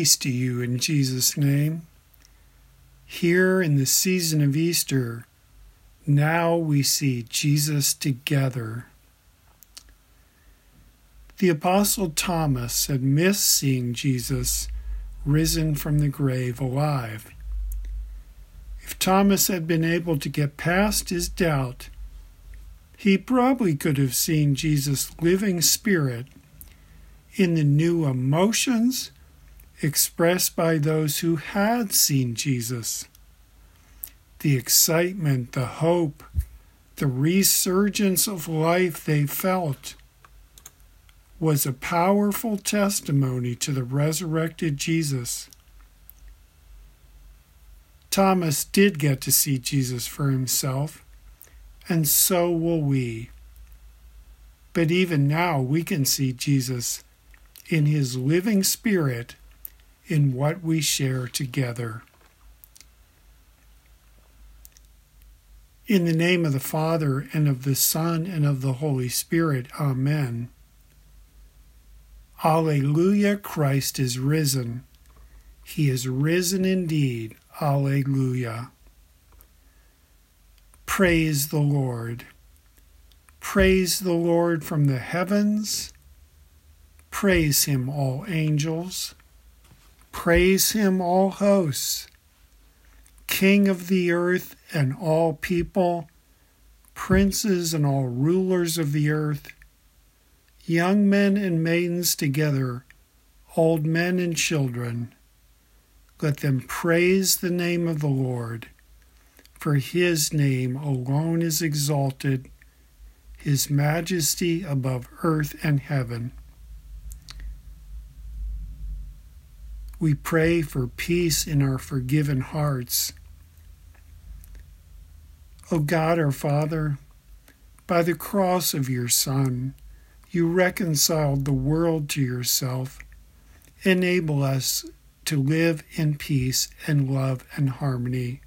Peace to you in Jesus' name. Here in the season of Easter, now we see Jesus together. The Apostle Thomas had missed seeing Jesus risen from the grave alive. If Thomas had been able to get past his doubt, he probably could have seen Jesus' living spirit in the new emotions expressed by those who had seen Jesus. The excitement, the hope, the resurgence of life they felt was a powerful testimony to the resurrected Jesus. Thomas did get to see Jesus for himself, and so will we. But even now, we can see Jesus in his living spirit in what we share together. In the name of the Father, and of the Son, and of the Holy Spirit, Amen. Alleluia, Christ is risen. He is risen indeed. Alleluia. Praise the Lord. Praise the Lord from the heavens. Praise him, all angels. Praise him, all hosts. King of the earth and all people, princes and all rulers of the earth, young men and maidens together, old men and children. Let them praise the name of the Lord, for his name alone is exalted, his majesty above earth and heaven. We pray for peace in our forgiven hearts. O God our Father, by the cross of your Son, you reconciled the world to yourself. Enable us to live in peace and love and harmony.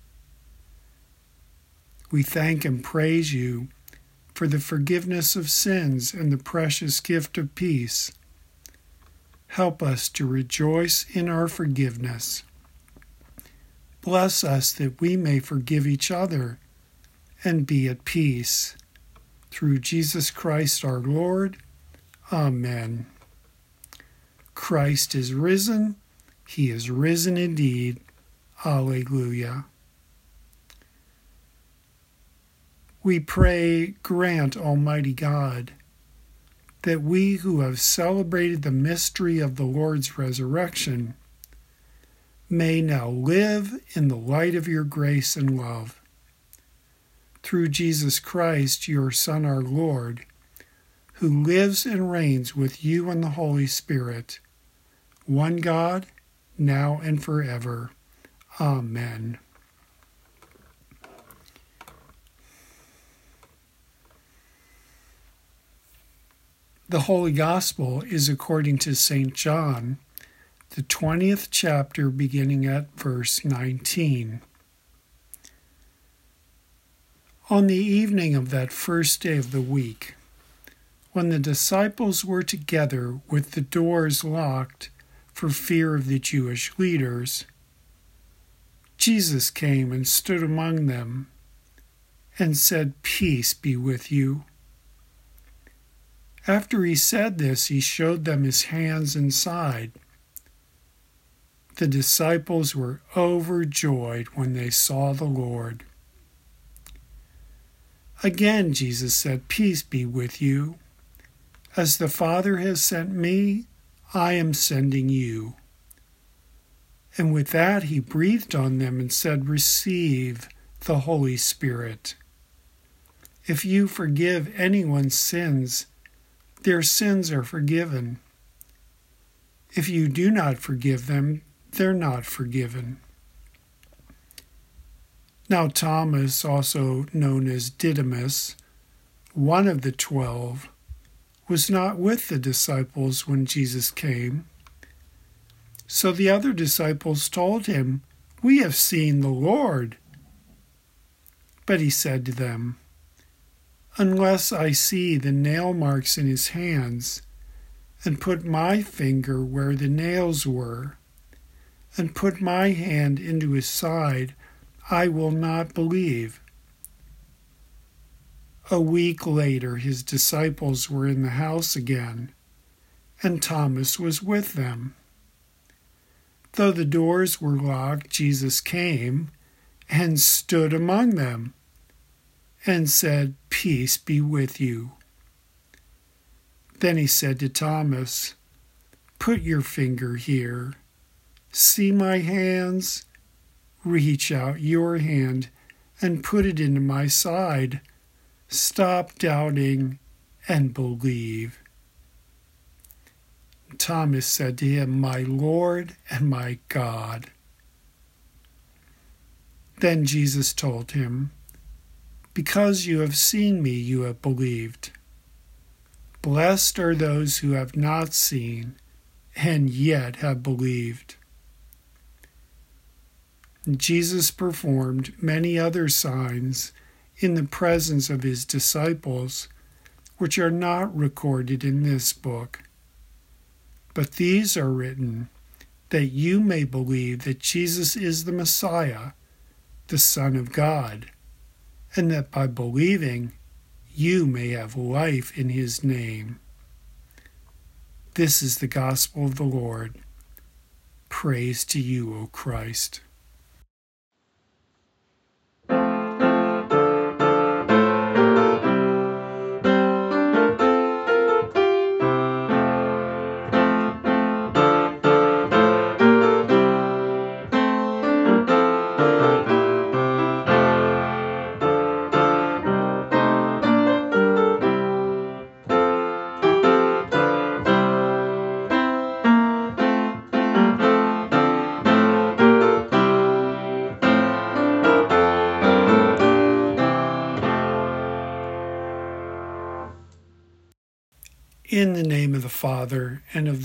We thank and praise you for the forgiveness of sins and the precious gift of peace Help us to rejoice in our forgiveness. Bless us that we may forgive each other and be at peace. Through Jesus Christ our Lord. Amen. Christ is risen. He is risen indeed. Alleluia. We pray, grant, Almighty God that we who have celebrated the mystery of the Lord's resurrection may now live in the light of your grace and love. Through Jesus Christ, your Son, our Lord, who lives and reigns with you and the Holy Spirit, one God, now and forever. Amen. The Holy Gospel is according to St. John, the 20th chapter, beginning at verse 19. On the evening of that first day of the week, when the disciples were together with the doors locked for fear of the Jewish leaders, Jesus came and stood among them and said, Peace be with you. After he said this, he showed them his hands and side. The disciples were overjoyed when they saw the Lord. Again, Jesus said, Peace be with you. As the Father has sent me, I am sending you. And with that, he breathed on them and said, Receive the Holy Spirit. If you forgive anyone's sins, their sins are forgiven. If you do not forgive them, they're not forgiven. Now, Thomas, also known as Didymus, one of the twelve, was not with the disciples when Jesus came. So the other disciples told him, We have seen the Lord. But he said to them, unless I see the nail marks in his hands, and put my finger where the nails were, and put my hand into his side, I will not believe. A week later, his disciples were in the house again, and Thomas was with them. Though the doors were locked, Jesus came and stood among them and said, Peace be with you. Then he said to Thomas, Put your finger here. See my hands? Reach out your hand and put it into my side. Stop doubting and believe. Thomas said to him, My Lord and my God. Then Jesus told him, Because you have seen me, you have believed. Blessed are those who have not seen and yet have believed. Jesus performed many other signs in the presence of his disciples, which are not recorded in this book. But these are written that you may believe that Jesus is the Messiah, the Son of God, and that by believing you may have life in his name. This is the gospel of the Lord. Praise to you, O Christ.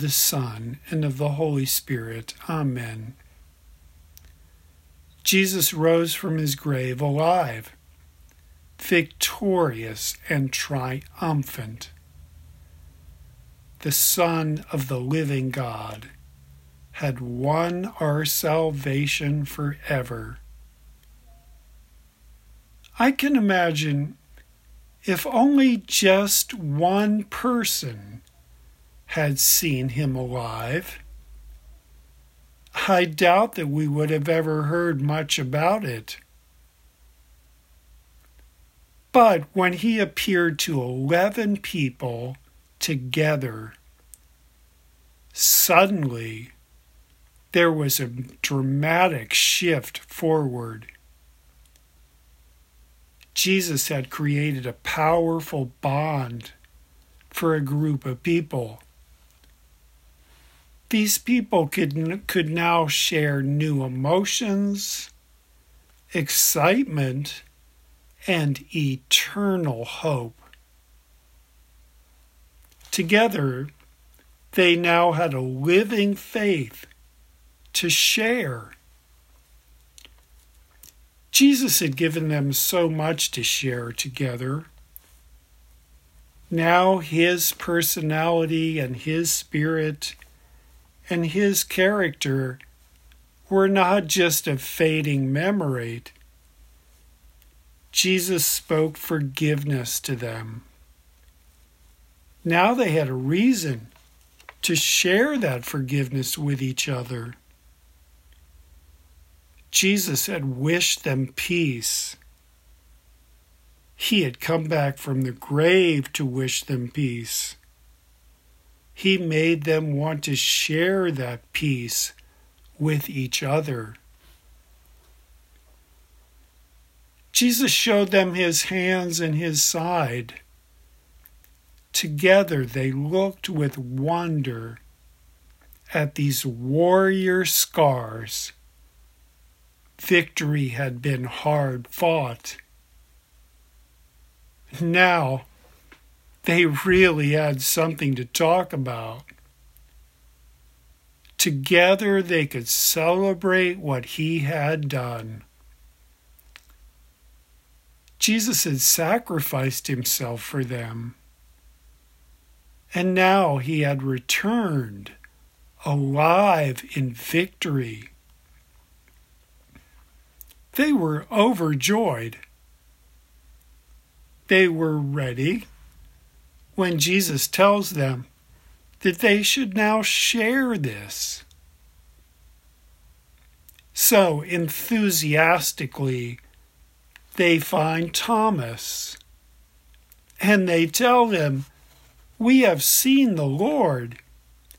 The Son, and of the Holy Spirit. Amen. Jesus rose from his grave alive, victorious and triumphant. The Son of the living God had won our salvation forever. I can imagine if only just one person had seen him alive, I doubt that we would have ever heard much about it. But when he appeared to eleven people together, suddenly there was a dramatic shift forward. Jesus had created a powerful bond for a group of people. These people could, could now share new emotions, excitement, and eternal hope. Together, they now had a living faith to share Jesus had given them so much to share together. Now his personality and his spirit and his character were not just a fading memory. Jesus spoke forgiveness to them. Now they had a reason to share that forgiveness with each other. Jesus had wished them peace. He had come back from the grave to wish them peace. He made them want to share that peace with each other. Jesus showed them his hands and his side. Together they looked with wonder at these warrior scars victory had been hard fought. Now, they really had something to talk about. Together, they could celebrate what he had done. Jesus had sacrificed himself for them. And now he had returned, alive in victory they were overjoyed. They were ready when Jesus tells them that they should now share this. So enthusiastically, they find Thomas and they tell him, We have seen the Lord.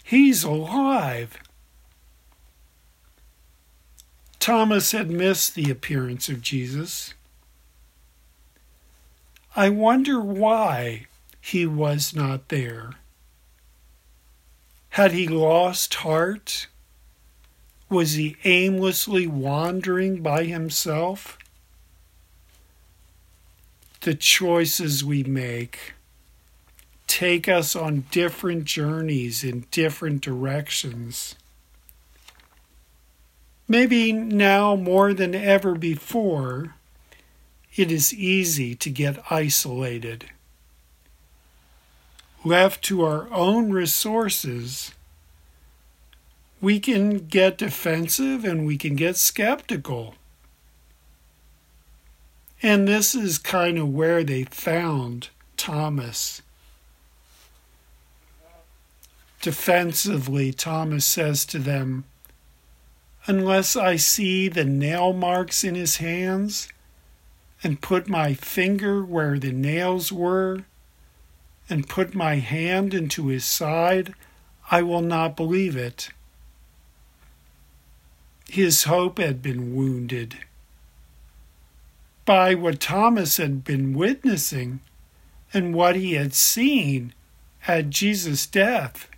He's alive. Thomas had missed the appearance of Jesus. I wonder why he was not there. Had he lost heart? Was he aimlessly wandering by himself? The choices we make take us on different journeys in different directions. Maybe now more than ever before, it is easy to get isolated. Left to our own resources, we can get defensive and we can get skeptical. And this is kind of where they found Thomas. Defensively, Thomas says to them, unless I see the nail marks in his hands and put my finger where the nails were and put my hand into his side, I will not believe it. His hope had been wounded by what Thomas had been witnessing and what he had seen at Jesus' death.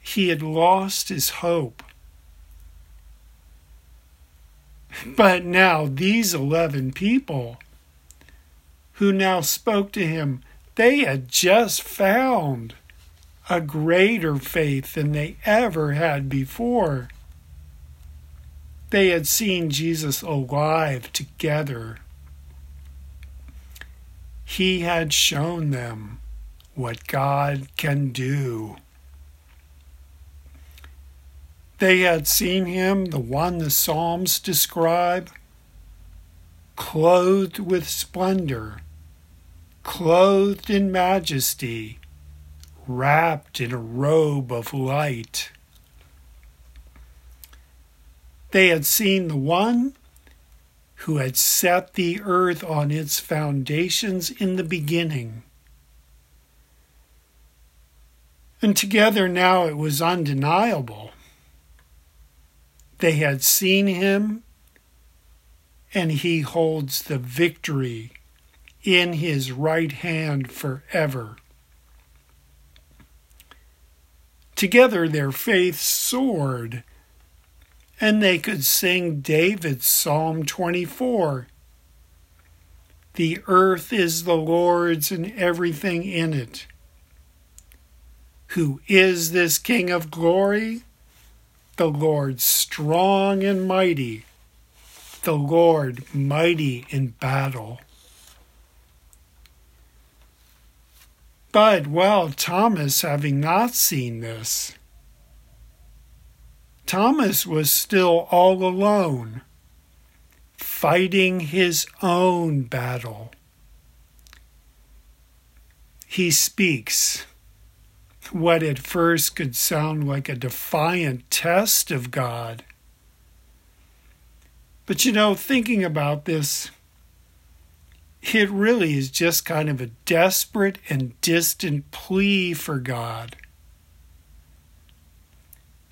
He had lost his hope. But now these 11 people who now spoke to him, they had just found a greater faith than they ever had before. They had seen Jesus alive together. He had shown them what God can do. They had seen him, the one the Psalms describe, clothed with splendor, clothed in majesty, wrapped in a robe of light. They had seen the one who had set the earth on its foundations in the beginning. And together now it was undeniable they had seen him, and he holds the victory in his right hand forever. Together their faith soared, and they could sing David's Psalm 24 The earth is the Lord's and everything in it. Who is this King of glory? the Lord strong and mighty, the Lord mighty in battle. But, well, Thomas, having not seen this, Thomas was still all alone, fighting his own battle. He speaks what at first could sound like a defiant test of God. But you know, thinking about this, it really is just kind of a desperate and distant plea for God.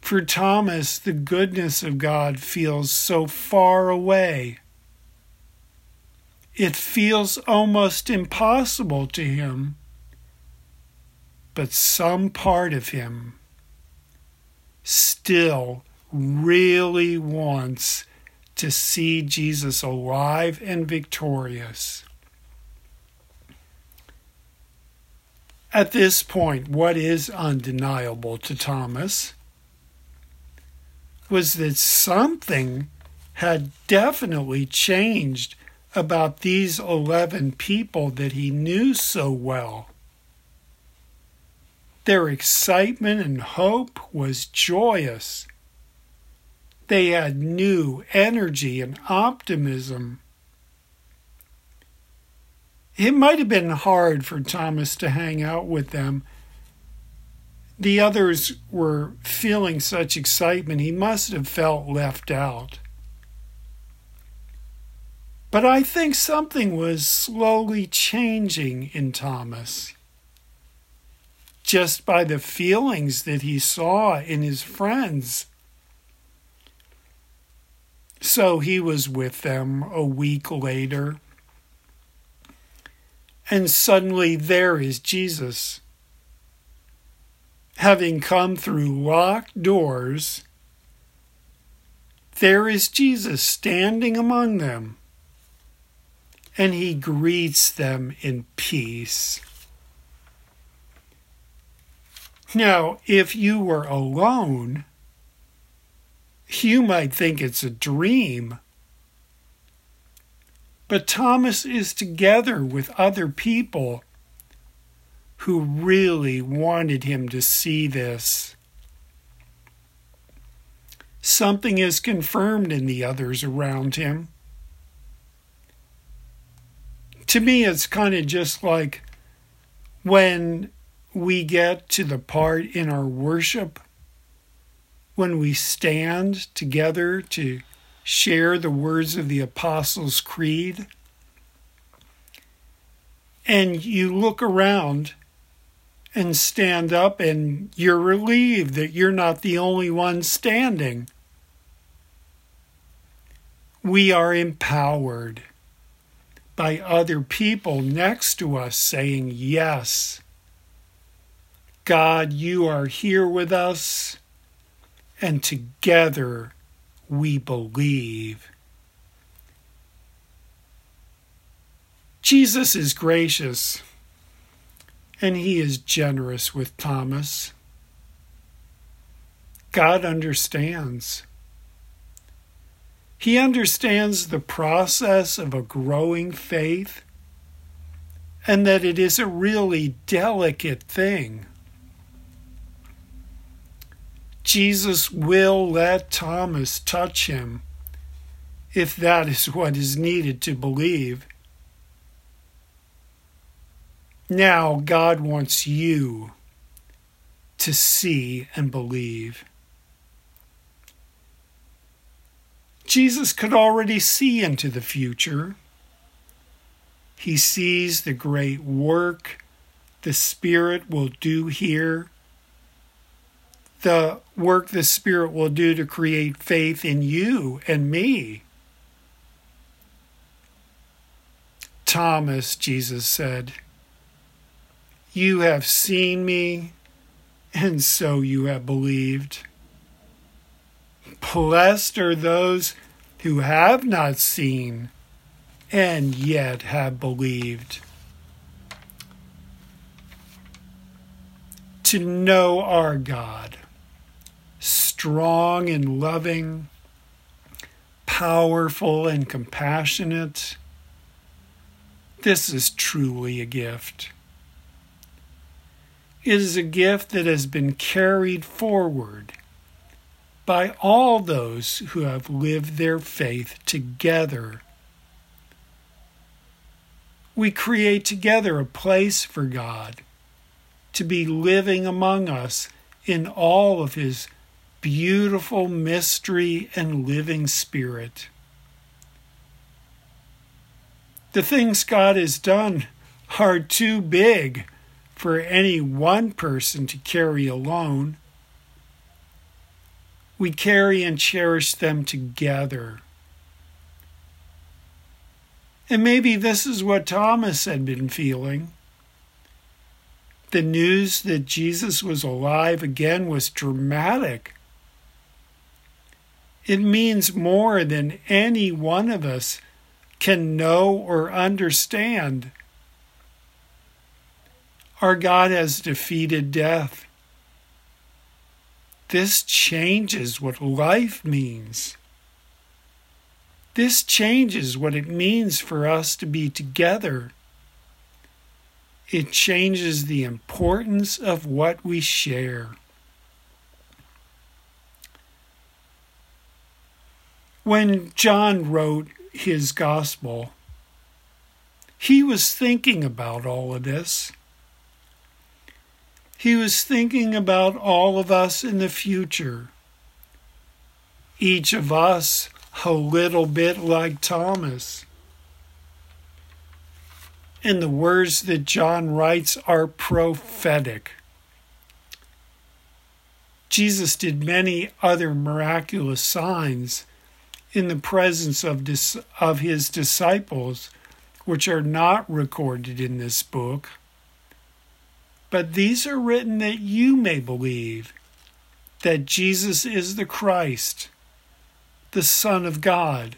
For Thomas, the goodness of God feels so far away. It feels almost impossible to him but some part of him still really wants to see Jesus alive and victorious. At this point, what is undeniable to Thomas was that something had definitely changed about these 11 people that he knew so well. Their excitement and hope was joyous. They had new energy and optimism. It might have been hard for Thomas to hang out with them. The others were feeling such excitement, he must have felt left out. But I think something was slowly changing in Thomas. Just by the feelings that he saw in his friends. So he was with them a week later. And suddenly there is Jesus. Having come through locked doors, there is Jesus standing among them and he greets them in peace. Now, if you were alone, you might think it's a dream. But Thomas is together with other people who really wanted him to see this. Something is confirmed in the others around him to me, it's kind of just like when we get to the part in our worship when we stand together to share the words of the Apostles' Creed. And you look around and stand up, and you're relieved that you're not the only one standing. We are empowered by other people next to us saying, Yes, God, you are here with us, and together we believe. Jesus is gracious and he is generous with Thomas. God understands. He understands the process of a growing faith and that it is a really delicate thing. Jesus will let Thomas touch him if that is what is needed to believe. Now, God wants you to see and believe. Jesus could already see into the future. He sees the great work the Spirit will do here, the work the Spirit will do to create faith in you and me. Thomas, Jesus said, You have seen me, and so you have believed. Blessed are those who have not seen and yet have believed. To know our God, strong and loving, powerful and compassionate, this is truly a gift. It is a gift that has been carried forward by all those who have lived their faith together. We create together a place for God to be living among us in all of His beautiful mystery and living spirit. The things God has done are too big for any one person to carry alone we carry and cherish them together. And maybe this is what Thomas had been feeling. The news that Jesus was alive again was dramatic. It means more than any one of us can know or understand. Our God has defeated death. This changes what life means. This changes what it means for us to be together. It changes the importance of what we share. When John wrote his gospel, he was thinking about all of this. He was thinking about all of us in the future. Each of us a little bit like Thomas. And the words that John writes are prophetic. Jesus did many other miraculous signs in the presence of, dis- of his disciples, which are not recorded in this book. But these are written that you may believe that Jesus is the Christ, the Son of God,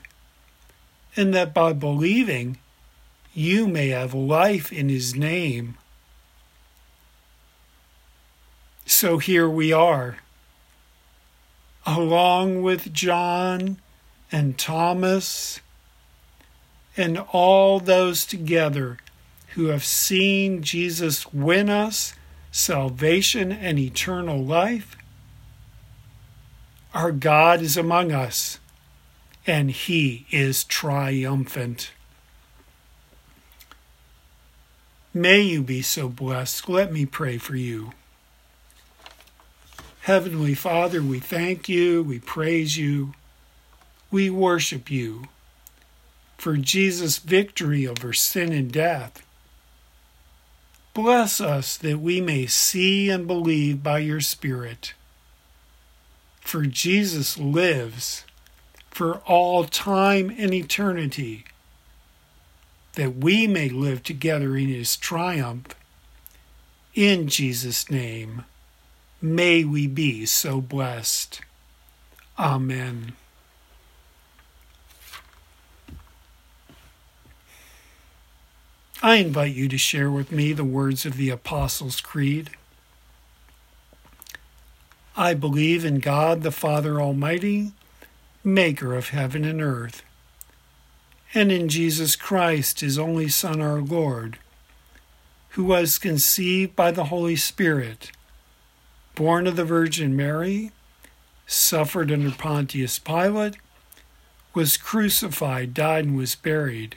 and that by believing you may have life in His name. So here we are, along with John and Thomas and all those together who have seen Jesus win us salvation and eternal life. Our God is among us, and He is triumphant. May you be so blessed. Let me pray for you. Heavenly Father, we thank you, we praise you, we worship you for Jesus' victory over sin and death. Bless us that we may see and believe by your Spirit. For Jesus lives for all time and eternity, that we may live together in his triumph. In Jesus' name, may we be so blessed. Amen. I invite you to share with me the words of the Apostles' Creed. I believe in God the Father Almighty, maker of heaven and earth, and in Jesus Christ, his only Son, our Lord, who was conceived by the Holy Spirit, born of the Virgin Mary, suffered under Pontius Pilate, was crucified, died, and was buried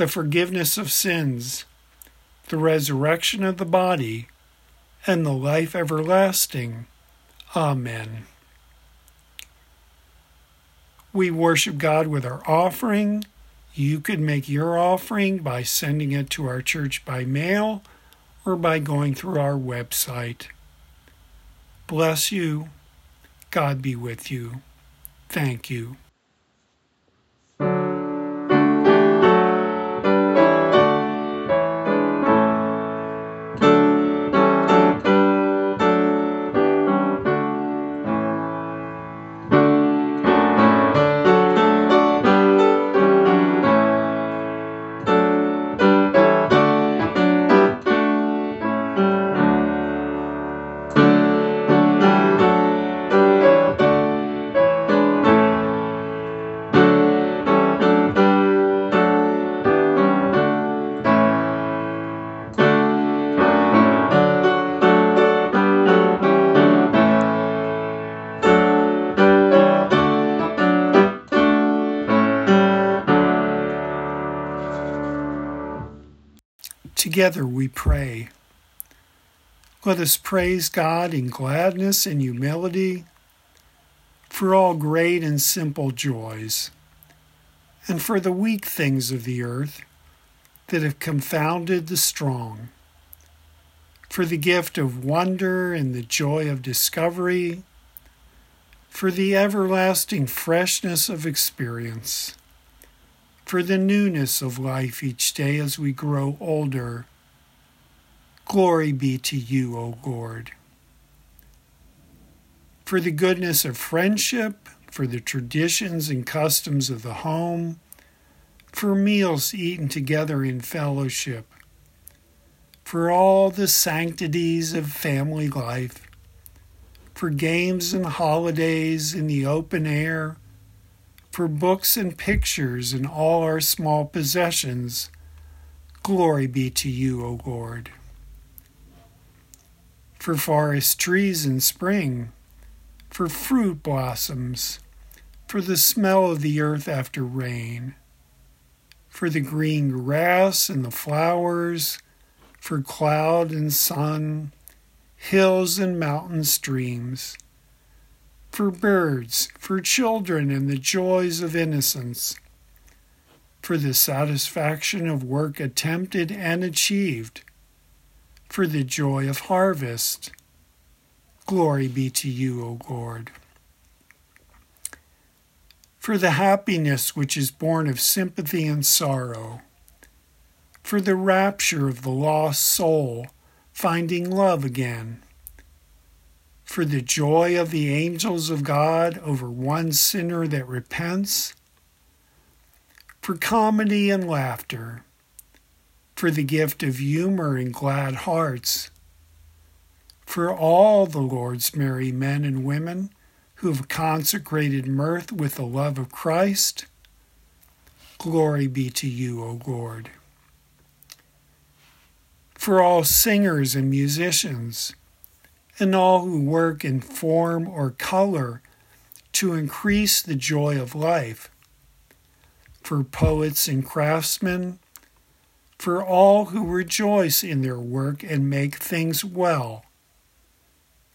the forgiveness of sins, the resurrection of the body, and the life everlasting. Amen. We worship God with our offering. You could make your offering by sending it to our church by mail or by going through our website. Bless you. God be with you. Thank you. Together we pray. Let us praise God in gladness and humility for all great and simple joys, and for the weak things of the earth that have confounded the strong, for the gift of wonder and the joy of discovery, for the everlasting freshness of experience for the newness of life each day as we grow older. Glory be to you, O Lord. For the goodness of friendship, for the traditions and customs of the home, for meals eaten together in fellowship, for all the sanctities of family life, for games and holidays in the open air, for books and pictures and all our small possessions. Glory be to you, O Lord. For forest trees in spring, for fruit blossoms, for the smell of the earth after rain, for the green grass and the flowers, for cloud and sun, hills and mountain streams, for birds, for children and the joys of innocence, for the satisfaction of work attempted and achieved, for the joy of harvest. Glory be to you, O Lord. For the happiness which is born of sympathy and sorrow, for the rapture of the lost soul finding love again, for the joy of the angels of God over one sinner that repents, for comedy and laughter, for the gift of humor and glad hearts for all the Lord's merry men and women who have consecrated mirth with the love of Christ. Glory be to you, O Lord. For all singers and musicians, and all who work in form or color to increase the joy of life, for poets and craftsmen, for all who rejoice in their work and make things well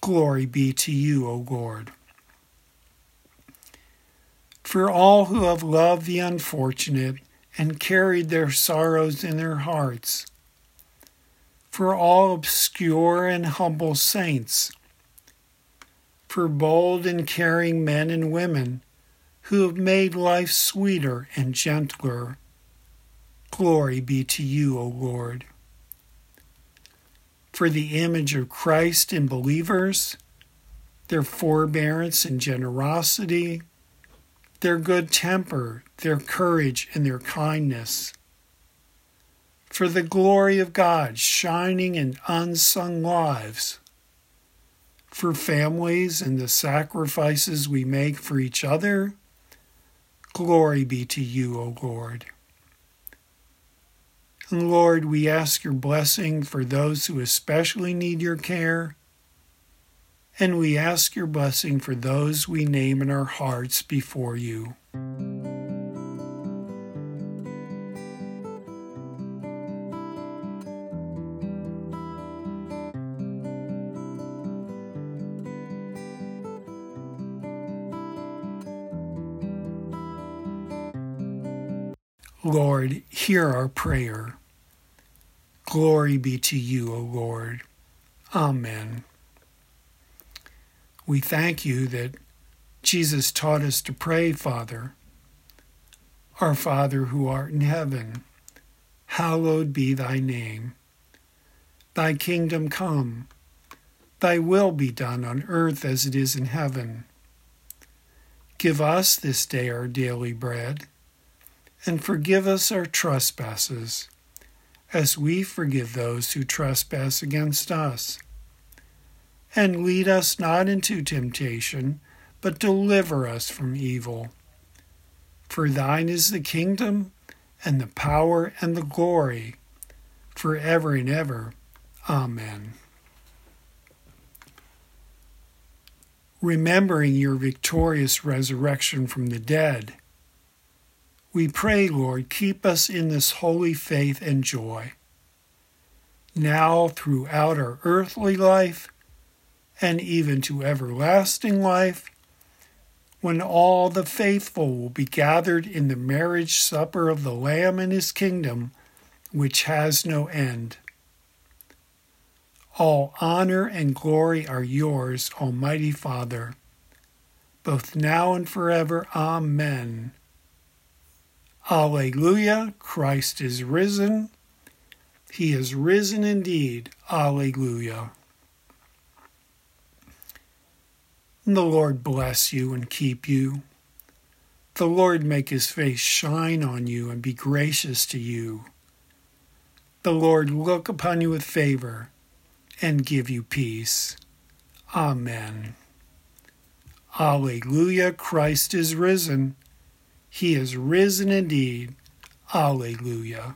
Glory be to you, O Lord. For all who have loved the unfortunate and carried their sorrows in their hearts, for all obscure and humble saints, for bold and caring men and women who have made life sweeter and gentler. Glory be to you, O Lord for the image of Christ in believers, their forbearance and generosity, their good temper, their courage, and their kindness. For the glory of God shining in unsung lives, for families and the sacrifices we make for each other, glory be to you, O Lord. And Lord, we ask your blessing for those who especially need your care. And we ask your blessing for those we name in our hearts before you. Hear our prayer. Glory be to you, O Lord. Amen. We thank you that Jesus taught us to pray, Father. Our Father who art in heaven, hallowed be thy name. Thy kingdom come, thy will be done on earth as it is in heaven. Give us this day our daily bread and forgive us our trespasses, as we forgive those who trespass against us. And lead us not into temptation, but deliver us from evil. For thine is the kingdom, and the power, and the glory, for ever and ever. Amen. Remembering your victorious resurrection from the dead, we pray, Lord, keep us in this holy faith and joy, now throughout our earthly life, and even to everlasting life, when all the faithful will be gathered in the marriage supper of the Lamb in his kingdom, which has no end. All honor and glory are yours, Almighty Father, both now and forever. Amen. Alleluia, Christ is risen. He is risen indeed. Alleluia. The Lord bless you and keep you. The Lord make his face shine on you and be gracious to you. The Lord look upon you with favor and give you peace. Amen. Alleluia, Christ is risen. He is risen indeed. Alleluia.